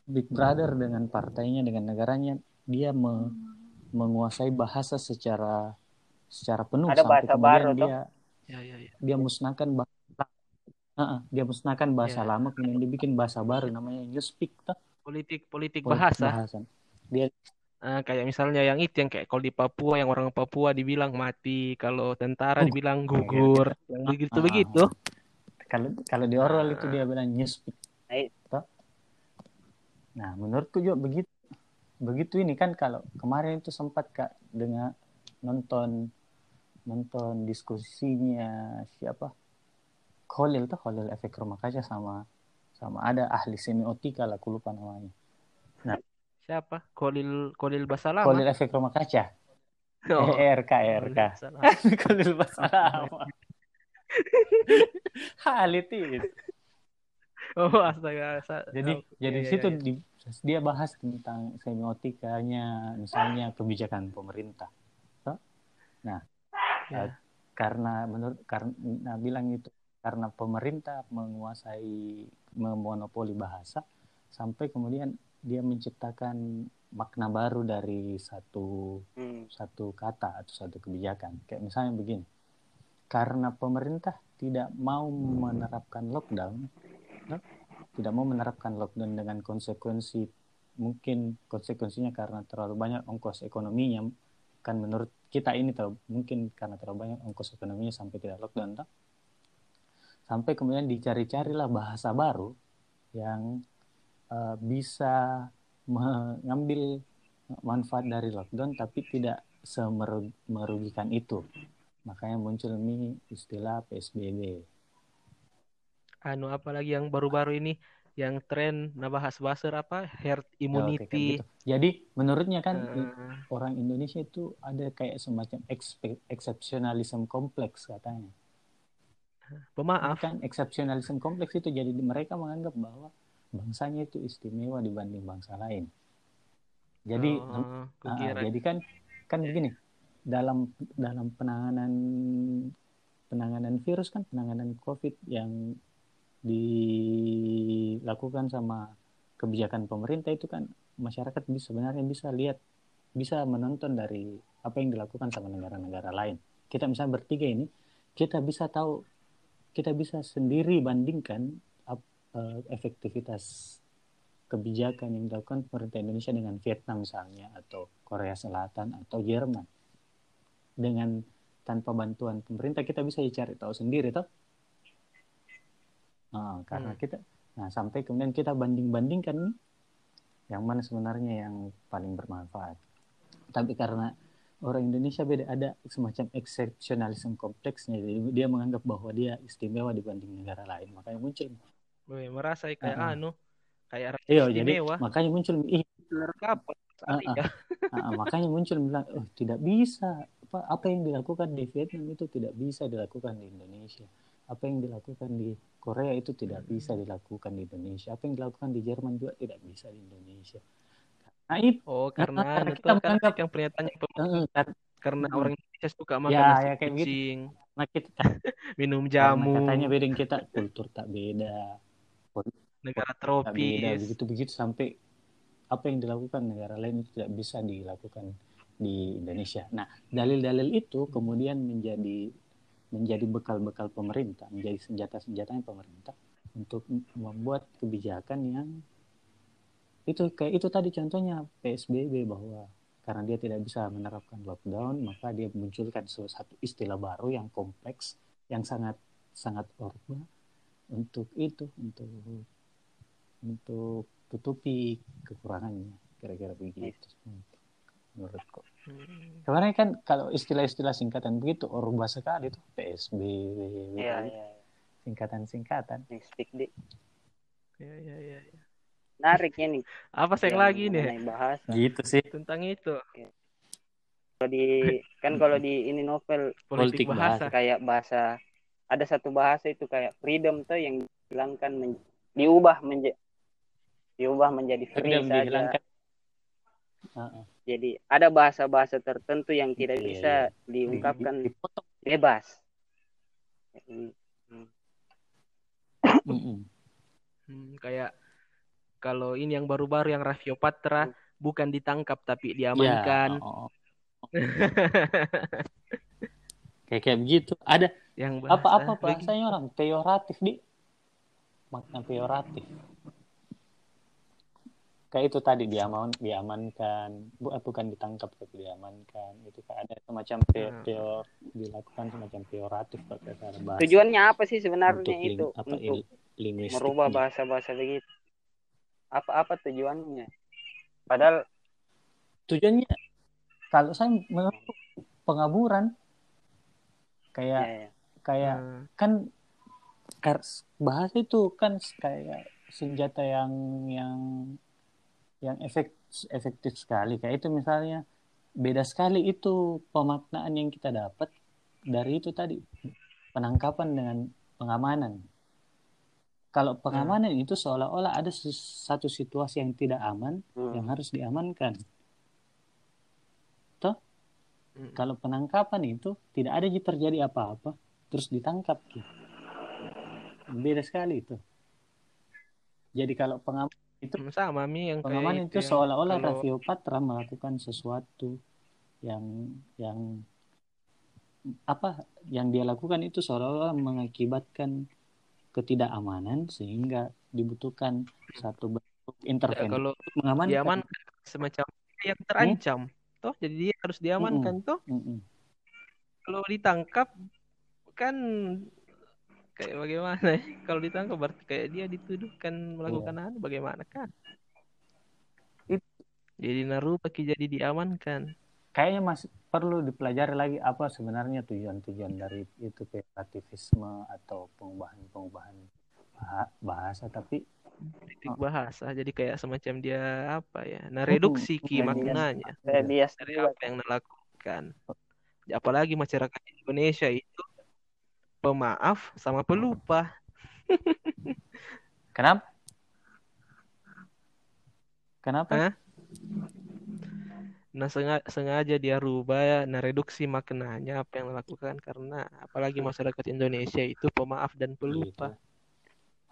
Big Brother dengan partainya dengan negaranya dia me- menguasai bahasa secara secara penuh Ada sampai bahasa kemudian baru, dia Ya ya ya. dia musnahkan bahasa Heeh, dia musnahkan bahasa Ya. lama kemudian dia bikin bahasa baru namanya newspeak toh Politik politik bahasa. bahasan. dia Ah, kayak misalnya yang itu yang kayak kalau di Papua yang orang Papua dibilang mati, kalau tentara Oh, dibilang gugur, yang Ah, begitu-begitu. kalau kalau di Orwell itu dia bilang newspeak Nah? Nah, menurutku juga begitu. Begitu ini kan kalau kemarin itu sempat Kak dengar nonton nonton diskusinya siapa? Khalil tuh Khalil efek rumah kaca sama sama ada ahli semiotika lah, aku lupa namanya. Siapa? Kolil Kolil Basalama. Khalil efek rumah kaca. Oh, RK Kolil RK. Basalama. Khalil Basalama. Halit itu. Oh, astaga. Jadi oh, jadi iya, situ iya, iya. di- dia bahas tentang semiotikanya, misalnya kebijakan pemerintah. Nah, Ya. eh, karena menurut karena bilang itu karena pemerintah menguasai memonopoli bahasa sampai kemudian dia menciptakan makna baru dari satu hmm, satu kata atau satu kebijakan. Kayak misalnya begini, karena pemerintah tidak mau menerapkan lockdown, tidak mau menerapkan lockdown dengan konsekuensi mungkin konsekuensinya karena terlalu banyak ongkos ekonominya kan menurut kita ini tahu mungkin karena terlalu banyak ongkos ekonominya sampai tidak lockdown toh. Sampai kemudian dicari-carilah bahasa baru yang eh, bisa mengambil manfaat dari lockdown tapi tidak semerugikan itu makanya muncul nih istilah PSBB Anu apalagi yang baru-baru ini yang tren nah bahas bahasa apa herd Ya, oke, kayak immunity. gitu. jadi menurutnya kan Eh, orang Indonesia itu ada kayak semacam exceptionalism kompleks katanya pemaaf. kan exceptionalism kompleks itu jadi mereka menganggap bahwa bangsanya itu istimewa dibanding bangsa lain jadi Oh, kukira. jadi kan kan begini dalam dalam penanganan penanganan virus kan penanganan COVID yang dilakukan sama kebijakan pemerintah itu kan masyarakat bisa sebenarnya bisa lihat bisa menonton dari apa yang dilakukan sama negara-negara lain. Kita misalnya bertiga ini kita bisa tahu kita bisa sendiri bandingkan eh, efektivitas kebijakan yang dilakukan pemerintah Indonesia dengan Vietnam misalnya atau Korea Selatan atau Jerman. Dengan tanpa bantuan pemerintah kita bisa cari tahu sendiri toh. Nah, karena Hmm. kita nah sampai kemudian kita banding bandingkan nih yang mana sebenarnya yang paling bermanfaat. Tapi karena orang Indonesia beda ada semacam exceptionalism kompleksnya jadi dia menganggap bahwa dia istimewa dibanding negara lain makanya muncul merasa kayak ah. anu kayak rasa iya jadi istimewa. makanya muncul ih Apa? Ah, ah. Iya. Ah, makanya muncul bilang, oh tidak bisa. Apa, apa yang dilakukan di Vietnam itu tidak bisa dilakukan di Indonesia. Apa yang dilakukan di Korea itu tidak bisa dilakukan di Indonesia. Apa yang dilakukan di Jerman juga tidak bisa di Indonesia. Nah itu, Oh, karena karena anu kita karena menganggap- yang pernyataannya pem- eh, kar- karena orang Indonesia suka makan Ya, nasi ya, kayak begitu. kucing, nah kita, minum karena jamu, katanya beda kita kultur tak beda, negara tak beda. Tropis. begitu-begitu sampai apa yang dilakukan negara lain itu tidak bisa dilakukan di Indonesia. Nah, dalil-dalil itu kemudian menjadi menjadi bekal-bekal pemerintah, menjadi senjata-senjatanya pemerintah untuk membuat kebijakan yang itu kayak itu tadi contohnya PSBB bahwa karena dia tidak bisa menerapkan lockdown, maka dia munculkan satu istilah baru yang kompleks, yang sangat sangat orba untuk itu, untuk untuk tutupi kekurangannya kira-kira begitu menurutku Hmm. kemarin kan kalau istilah-istilah singkatan begitu orba sekali tuh PSBB Iya, iya. singkatan-singkatan Next speak deh. Ya, ya, ya, ya. Nariknya nih. Apa yang yang lagi nih bahasa. gitu sih tentang itu Kalau di kan kalau di ini novel politik Politik bahasa. kayak bahasa ada satu bahasa itu kayak freedom tuh yang dihilangkan men- diubah menjadi diubah menjadi free Freedom saja. dihilangkan Heeh. Jadi ada bahasa-bahasa tertentu yang tidak Iya, bisa iya. diungkapkan dipotong bebas. Hmm. Mm-mm. Hmm, kayak kalau ini yang baru-baru yang Raffio Patra bukan ditangkap tapi Ya, diamankan. oh, oh. kayak kayak begitu. Ada yang bahasa apa-apa bahasanya orang peyoratif di makna peyoratif. Kayak itu tadi diaman diamankan. Bu, eh, bukan ditangkap tapi diamankan. Itu kayak ada semacam te- Hmm. teor dilakukan semacam peoratif pakai cara bahasa. Tujuannya apa sih untuk sebenarnya ling- itu? apa untuk il- merubah bahasa-bahasa begitu? Apa-apa tujuannya? Padahal tujuannya kalau saya menurut pengaburan kayak ya, ya. kayak Nah, kan bahasa itu kan kayak senjata yang yang yang efek, efektif sekali kayak itu misalnya beda sekali itu pemaknaan yang kita dapat dari itu tadi penangkapan dengan pengamanan kalau pengamanan itu seolah-olah ada satu situasi yang tidak aman Hmm. yang harus diamankan mm. kalau penangkapan itu tidak ada yang terjadi apa-apa terus ditangkap Ki. beda sekali itu jadi kalau pengamanan itu Hmm, sama mi yang pengamanan itu yang seolah-olah kalau- Raffio Patra melakukan sesuatu yang yang apa yang dia lakukan itu seolah-olah mengakibatkan ketidakamanan sehingga dibutuhkan satu bentuk Ya, intervensi kalau untuk mengamankan. diamankan semacam yang terancam toh jadi dia harus diamankan toh. Mm-mm. kalau ditangkap kan kayak bagaimana ya? Kalau ditangkap berarti kayak dia dituduhkan melakukan anu bagaimana kan It- jadi narupa jadi diamankan. Kayaknya masih perlu dipelajari lagi apa sebenarnya tujuan-tujuan dari itu kreativisme atau pengubahan-pengubahan bah- bahasa tapi kritik bahasa. Jadi kayak semacam dia apa ya nah reduksi ki Kemudian- maknanya. Bias dari apa yang dilakukan apalagi masyarakat Indonesia itu pemaaf sama pelupa. Kenapa? Kenapa? Hah? Nah, sengaja, sengaja dia rubah ya, nah reduksi maknanya apa yang dilakukan karena apalagi masyarakat Indonesia itu pemaaf dan pelupa.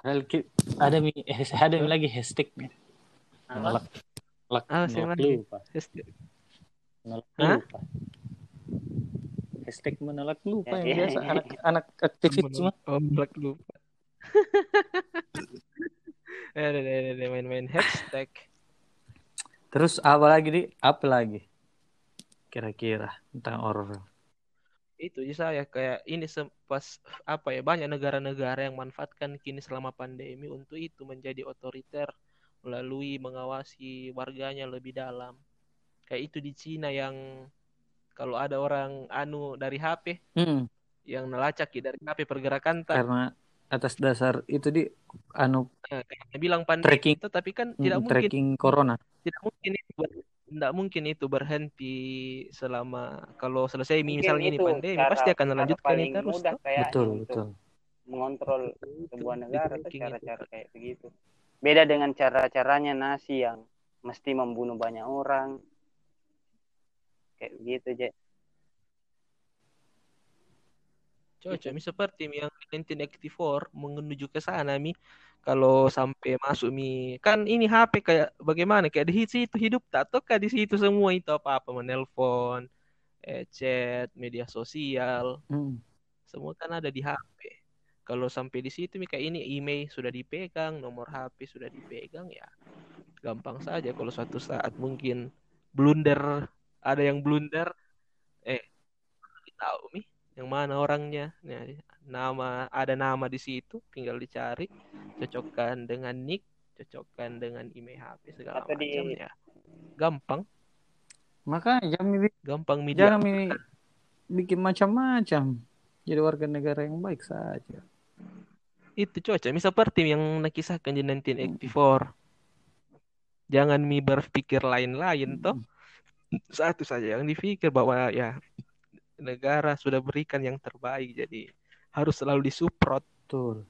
Padahal ki- ada mi eh, ada lagi hashtag nih. Menolak, menolak, Ah, lagi. lupa. Menolak Hah? lupa. Hashtag menolak lupa Ya, yang ya, biasa ya. anak anak aktivisme. Oh, menolak lupa. Eh, main-main hashtag. Terus apa lagi di? Apa lagi? Kira-kira tentang horor. Itu sih saya kayak ini pas apa ya banyak negara-negara yang manfaatkan kini selama pandemi untuk itu menjadi otoriter melalui mengawasi warganya lebih dalam. Kayak itu di Cina yang kalau ada orang anu dari HP Hmm, yang nelacak ya dari HP pergerakan tak karena atas dasar itu di anu Nah, bilang pandemi Tracking. itu tapi kan mm, tidak mungkin tracking corona. tidak mungkin itu ber- tidak mungkin itu berhenti selama kalau selesai Mungkin misalnya ini pandemi cara- pasti akan cara melanjutkan ini terus mudah Betul, betul. mengontrol Itu, sebuah itu negara cara-cara kayak begitu. Beda dengan cara-caranya nasi yang mesti membunuh banyak orang. Kayak begitu, Je. Cocok, mi seperti mi yang 1984 menuju ke sana mi. Kalau sampai masuk mi. Kan ini HP kayak bagaimana? Kayak di situ hidup tak ataukah di situ semua. Itu apa-apa menelpon, eh, chat, media sosial, Hmm. semua kan ada di HP. Kalau sampai di situ mi kayak ini email sudah dipegang, nomor HP sudah dipegang ya gampang saja. Kalau suatu saat mungkin blunder ada yang blunder yang mana orangnya? Nah, nama ada nama di situ tinggal dicari. Cocokkan dengan nick cocokkan dengan email HP segala Atau di- macam ya. Gampang. Makanya jangan mi- gampang media. jangan mi- bikin macam-macam. Jadi warga negara yang baik saja. itu cocok mi seperti yang nakisahkan di 1984 jangan mi berpikir lain-lain toh. Satu saja yang dipikir bahwa ya negara sudah berikan yang terbaik jadi harus selalu disupport. Betul.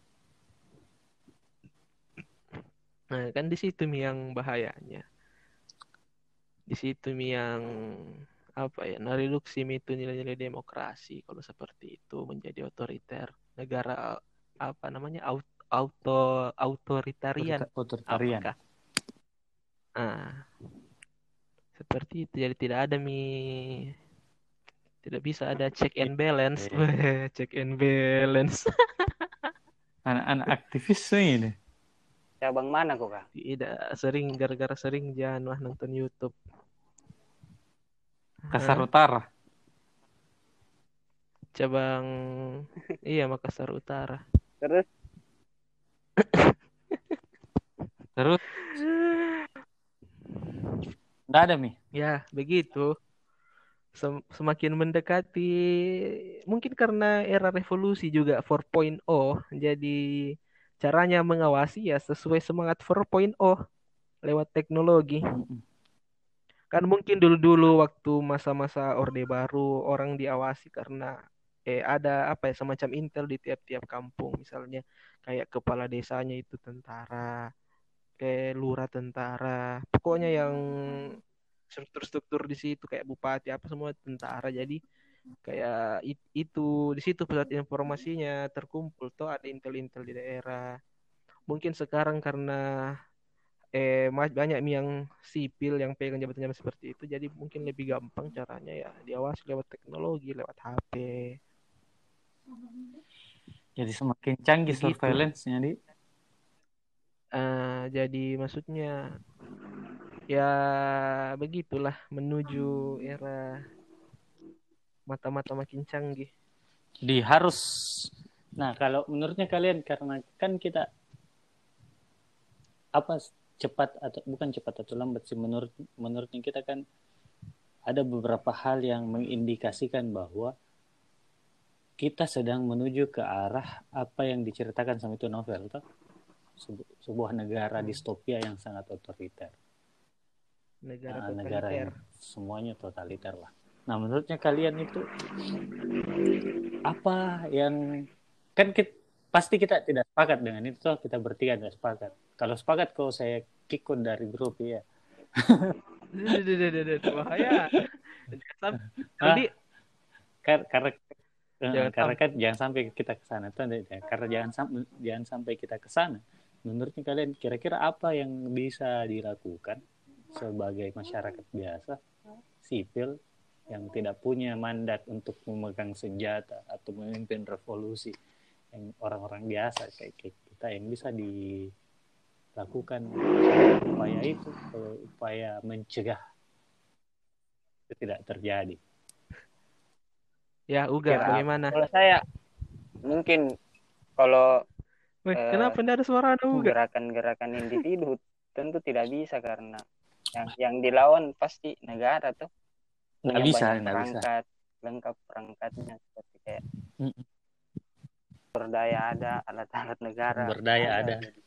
nah kan di situ mi yang bahayanya. Di situ mi yang apa ya mereduksi mi itu nilai-nilai demokrasi kalau seperti itu menjadi otoriter negara apa namanya au- auto autoritarian. Otorita- Otoritarian. apakah? Ah. Seperti itu jadi tidak ada mi tidak bisa ada check and balance check and balance Anak-anak aktivis ini. cabang mana kok kak tidak sering gara-gara sering jangan lah nonton YouTube Kasar Hah? Utara. cabang iya Makassar Utara terus Terus enggak ada mi. Ya, begitu. Sem- semakin mendekati mungkin karena era revolusi juga 4.0 jadi caranya mengawasi ya sesuai semangat 4.0 lewat teknologi. Kan mungkin dulu-dulu waktu masa-masa Orde Baru orang diawasi karena eh ada apa ya semacam intel di tiap-tiap kampung. Misalnya kayak kepala desanya itu tentara, kayak lurah tentara, pokoknya yang struktur-struktur di situ kayak bupati apa semua tentara. Jadi kayak it- itu di situ pusat informasinya terkumpul tuh ada intel-intel di daerah. Mungkin sekarang karena eh banyak yang sipil yang pegang jabatan-jabatan seperti itu jadi mungkin lebih gampang caranya ya diawasi lewat teknologi lewat HP Jadi semakin canggih surveillance-nya di. Eh, jadi maksudnya ya begitulah menuju era mata-mata makin canggih. Jadi harus. Nah, kalau menurutnya kalian karena kan kita apa cepat atau bukan cepat atau lambat sih menurut menurutnya kita kan ada beberapa hal yang mengindikasikan bahwa kita sedang menuju ke arah apa yang diceritakan sama itu novel toh? Sebu- sebuah negara distopia yang sangat otoriter negara Nah, negara yang semuanya totaliter lah. Nah, menurutnya kalian itu apa yang kan kit- pasti kita tidak sepakat dengan itu toh kita bertiga tidak sepakat. Kalau sepakat kok saya kikun dari grup ya. Bahaya? Aldi, Kar- karena eh, Jangan karena kan jangan sampai kita ke sana tuh karena jangan sampai jangan sampai kita ke sana. Menurutnya kalian kira-kira apa yang bisa dilakukan sebagai masyarakat biasa sipil yang tidak punya mandat untuk memegang senjata atau memimpin revolusi yang orang-orang biasa kayak, kayak kita yang bisa dilakukan upaya itu upaya mencegah itu tidak terjadi. ya Uga Kira- bagaimana kalau saya mungkin kalau Weh, Eh, kenapa tidak ada suara ada Uga gerakan-gerakan individu tentu tidak bisa karena yang yang dilawan pasti negara tuh Nggak bisa, nggak bisa. lengkap perangkatnya seperti kayak berdaya ada alat-alat negara Sumber daya ada. Jadi,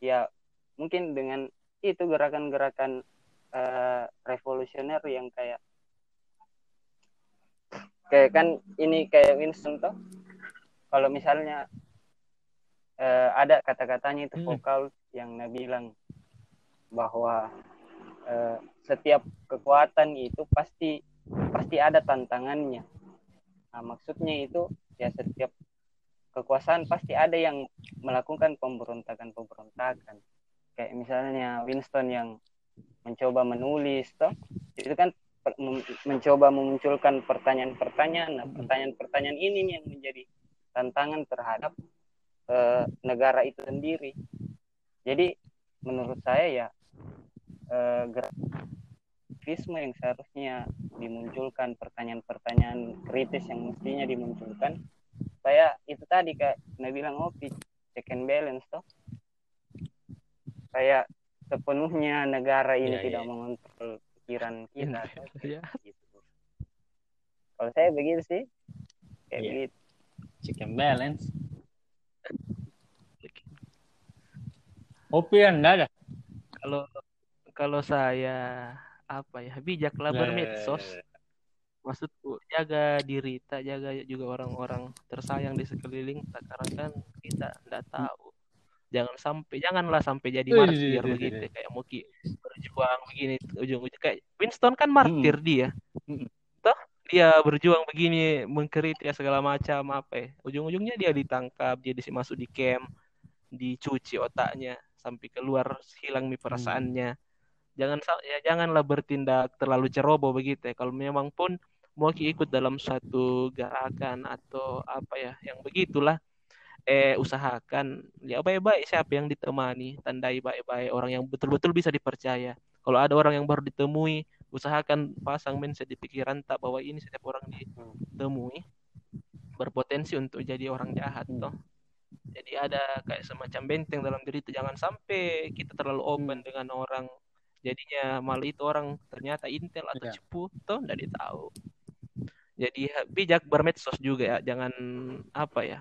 ya mungkin dengan itu gerakan-gerakan eh, revolusioner yang kayak kayak kan ini kayak Winston tuh kalau misalnya eh, ada kata-katanya itu Hmm. vokal yang Nabi bilang bahwa eh, setiap kekuatan itu pasti pasti ada tantangannya. Nah, maksudnya itu ya setiap kekuasaan pasti ada yang melakukan pemberontakan-pemberontakan. Kayak misalnya Winston yang mencoba menulis toh itu kan mencoba memunculkan pertanyaan-pertanyaan. Nah, pertanyaan-pertanyaan ini yang menjadi tantangan terhadap eh, negara itu sendiri. Jadi menurut saya ya eh, aktivisme yang seharusnya dimunculkan pertanyaan-pertanyaan kritis yang mestinya dimunculkan saya itu tadi kayak Nabi bilang oh check and balance toh kayak sepenuhnya negara ini Iya, tidak iya. mengontrol pikiran kita toh. ya gitu. kalau saya begitu sih kayak Iya. begitu check and balance. Opi yang enggak ada. kalau kalau saya apa ya bijaklah bermedsos maksudku jaga diri tak jaga juga orang-orang tersayang di sekeliling tak karena kan kita tidak tahu. Jangan sampai janganlah sampai jadi Wih, martir wih, wih, begitu kayak Muki berjuang begini ujung-ujung kayak Winston kan martir dia. Mm-mm. toh dia berjuang begini mengkritik segala macam apa ya. Ujung-ujungnya dia ditangkap dia masuk di camp dicuci otaknya sampai keluar hilang mi perasaannya jangan sa- ya janganlah bertindak terlalu ceroboh begitu ya kalau memang pun mau ikut dalam suatu gerakan atau apa ya yang begitulah eh usahakan ya baik-baik siapa yang ditemani tandai baik-baik orang yang betul-betul bisa dipercaya kalau ada orang yang baru ditemui usahakan pasang mindset di pikiran tak bahwa ini setiap orang ditemui berpotensi untuk jadi orang jahat Hmm. toh jadi ada kayak semacam benteng dalam diri itu jangan sampai kita terlalu open Hmm. dengan orang jadinya malah itu orang ternyata intel atau Iya. cepu toh tidak tahu jadi bijak bermedsos juga ya jangan apa ya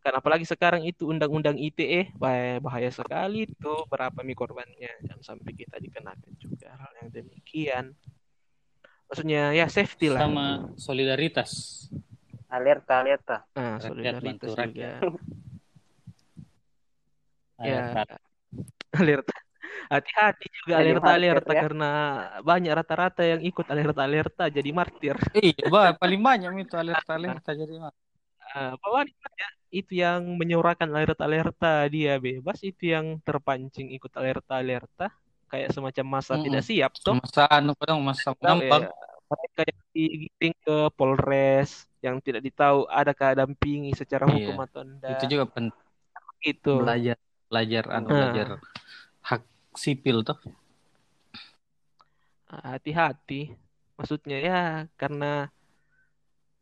kan apalagi sekarang itu undang-undang ITE bah- bahaya sekali tuh berapa mi korbannya jangan sampai kita dikenakan juga hal yang demikian maksudnya ya safety lah Sama solidaritas. alerta alerta nah Rakyat solidaritas bantu juga rakyat. ya Alerta. Hati-hati juga Jadi alerta martir, alerta ya. karena banyak rata-rata yang ikut alerta alerta jadi martir Iya, bah, paling banyak itu alerta-alerta jadi mah. Apa wanita ya itu yang menyuarakan alerta alerta dia bebas itu yang terpancing ikut alerta alerta kayak semacam masa Mm-mm. tidak siap toh Masa anu kadang masa ya mereka yang digiring ke Polres yang tidak ditahu adakah dampingi secara Iya. hukum atau enggak Itu juga penting itu belajar belajar anu Nah. belajar sipil tuh. hati-hati maksudnya ya karena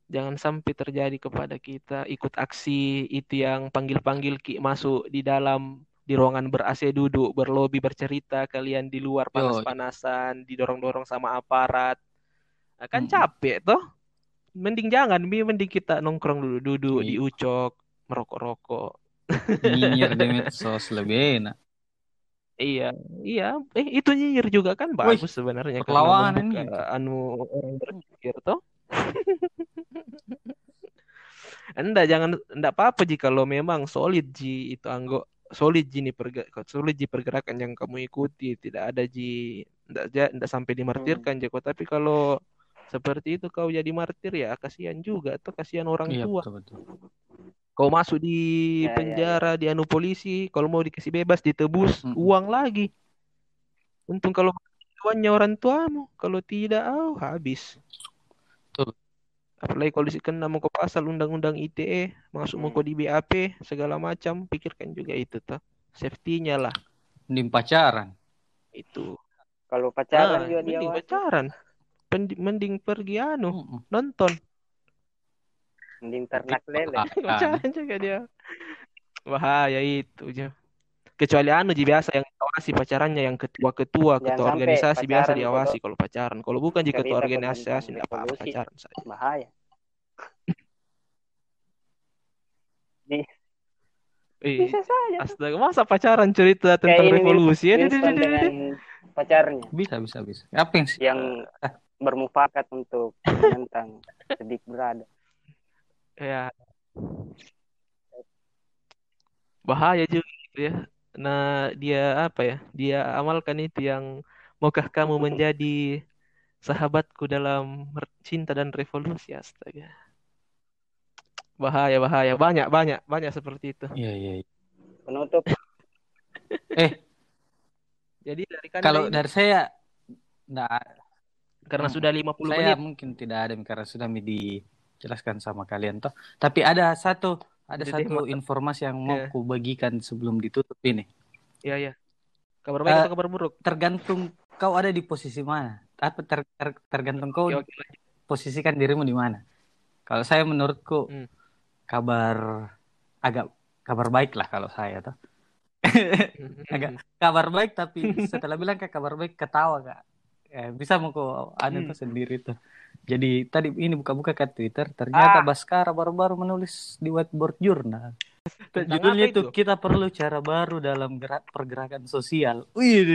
jangan sampai terjadi kepada kita ikut aksi itu yang panggil-panggil ki masuk di dalam di ruangan ber AC duduk berlobi bercerita kalian di luar panas-panasan didorong-dorong sama aparat akan Mm-mm. capek toh mending jangan Mi. mending kita nongkrong dulu duduk di Iya. ucok merokok-rokok nyinyir di medsos lebih enak. Iya, iya. Eh, itu nyinyir juga kan Wih, bagus sebenarnya perlawanan membuka gitu. anu orang berpikir toh. Enggak, jangan enggak apa-apa jika lo memang solid ji itu anggo solid ji nih perga, solid ji pergerakan yang kamu ikuti, tidak ada ji enggak ja, enggak sampai dimartirkan Jeko, tapi kalau seperti itu kau jadi martir ya kasihan juga tuh kasihan orang Iya, tua. betul betul. Kau masuk di Ya, ya, penjara, di anu polisi, kalau mau dikasih bebas, ditebus Mm-mm. uang lagi. Untung kalau uangnya orang tuamu, kalau tidak, oh habis. Betul. Apalagi kalau kena mau ke pasal undang-undang ITE, masuk mau Hmm. ke di BAP, segala macam, pikirkan juga itu tuh. Safety-nya lah Mending pacaran. itu. kalau Nah, pacaran juga dia mending pacaran. Pendi- Mending pergi anu, Mm-mm. nonton. Mending ternak lele. Pacaran juga dia. Bahaya itu aja. Kecuali anu ji biasa yang awasi pacarannya yang ketua-ketua, ketua organisasi biasa diawasi kalau pacaran. Kalau bukan jika ketua organisasi tentang tidak apa-apa pacaran saja. bahaya Eh, bisa saja astaga, masa pacaran cerita kayak tentang ini revolusi? Ya, pacarnya Bisa bisa bisa. Apa yang sih? yang bermufakat untuk menentang sedik berada Ya. Bahaya juga gitu ya. Nah, dia apa ya? Dia amalkan itu yang maukah kamu menjadi sahabatku dalam cinta dan revolusi astaga. Bahaya, bahaya. Banyak, banyak, banyak seperti itu. Iya iya. iya. penutup Eh, Jadi dari Kanda kalau ini, dari saya enggak karena Hmm. sudah 50 saya menit. mungkin tidak ada karena sudah mi dijelaskan sama kalian toh. Tapi ada satu ada Jadi, satu informasi yang mau Ya. ku bagikan sebelum ditutup ini. Iya, iya. Kabar baik Eh, atau kabar buruk? Tergantung kau ada di posisi mana. Apa ter- ter- tergantung kau Oke, oke. posisikan dirimu di mana. Kalau saya menurutku Hmm. kabar agak kabar baik lah kalau saya tuh. Hmm, Agak kabar baik tapi setelah bilang ke kabar baik ketawa kak. Eh, bisa mau kau ada Hmm. tuh sendiri tuh. Jadi tadi ini buka-buka ke Twitter ternyata Ah. Baskara baru-baru menulis di whiteboard jurnal. Tentang Judulnya itu kita perlu cara baru dalam gerak pergerakan sosial. Wih,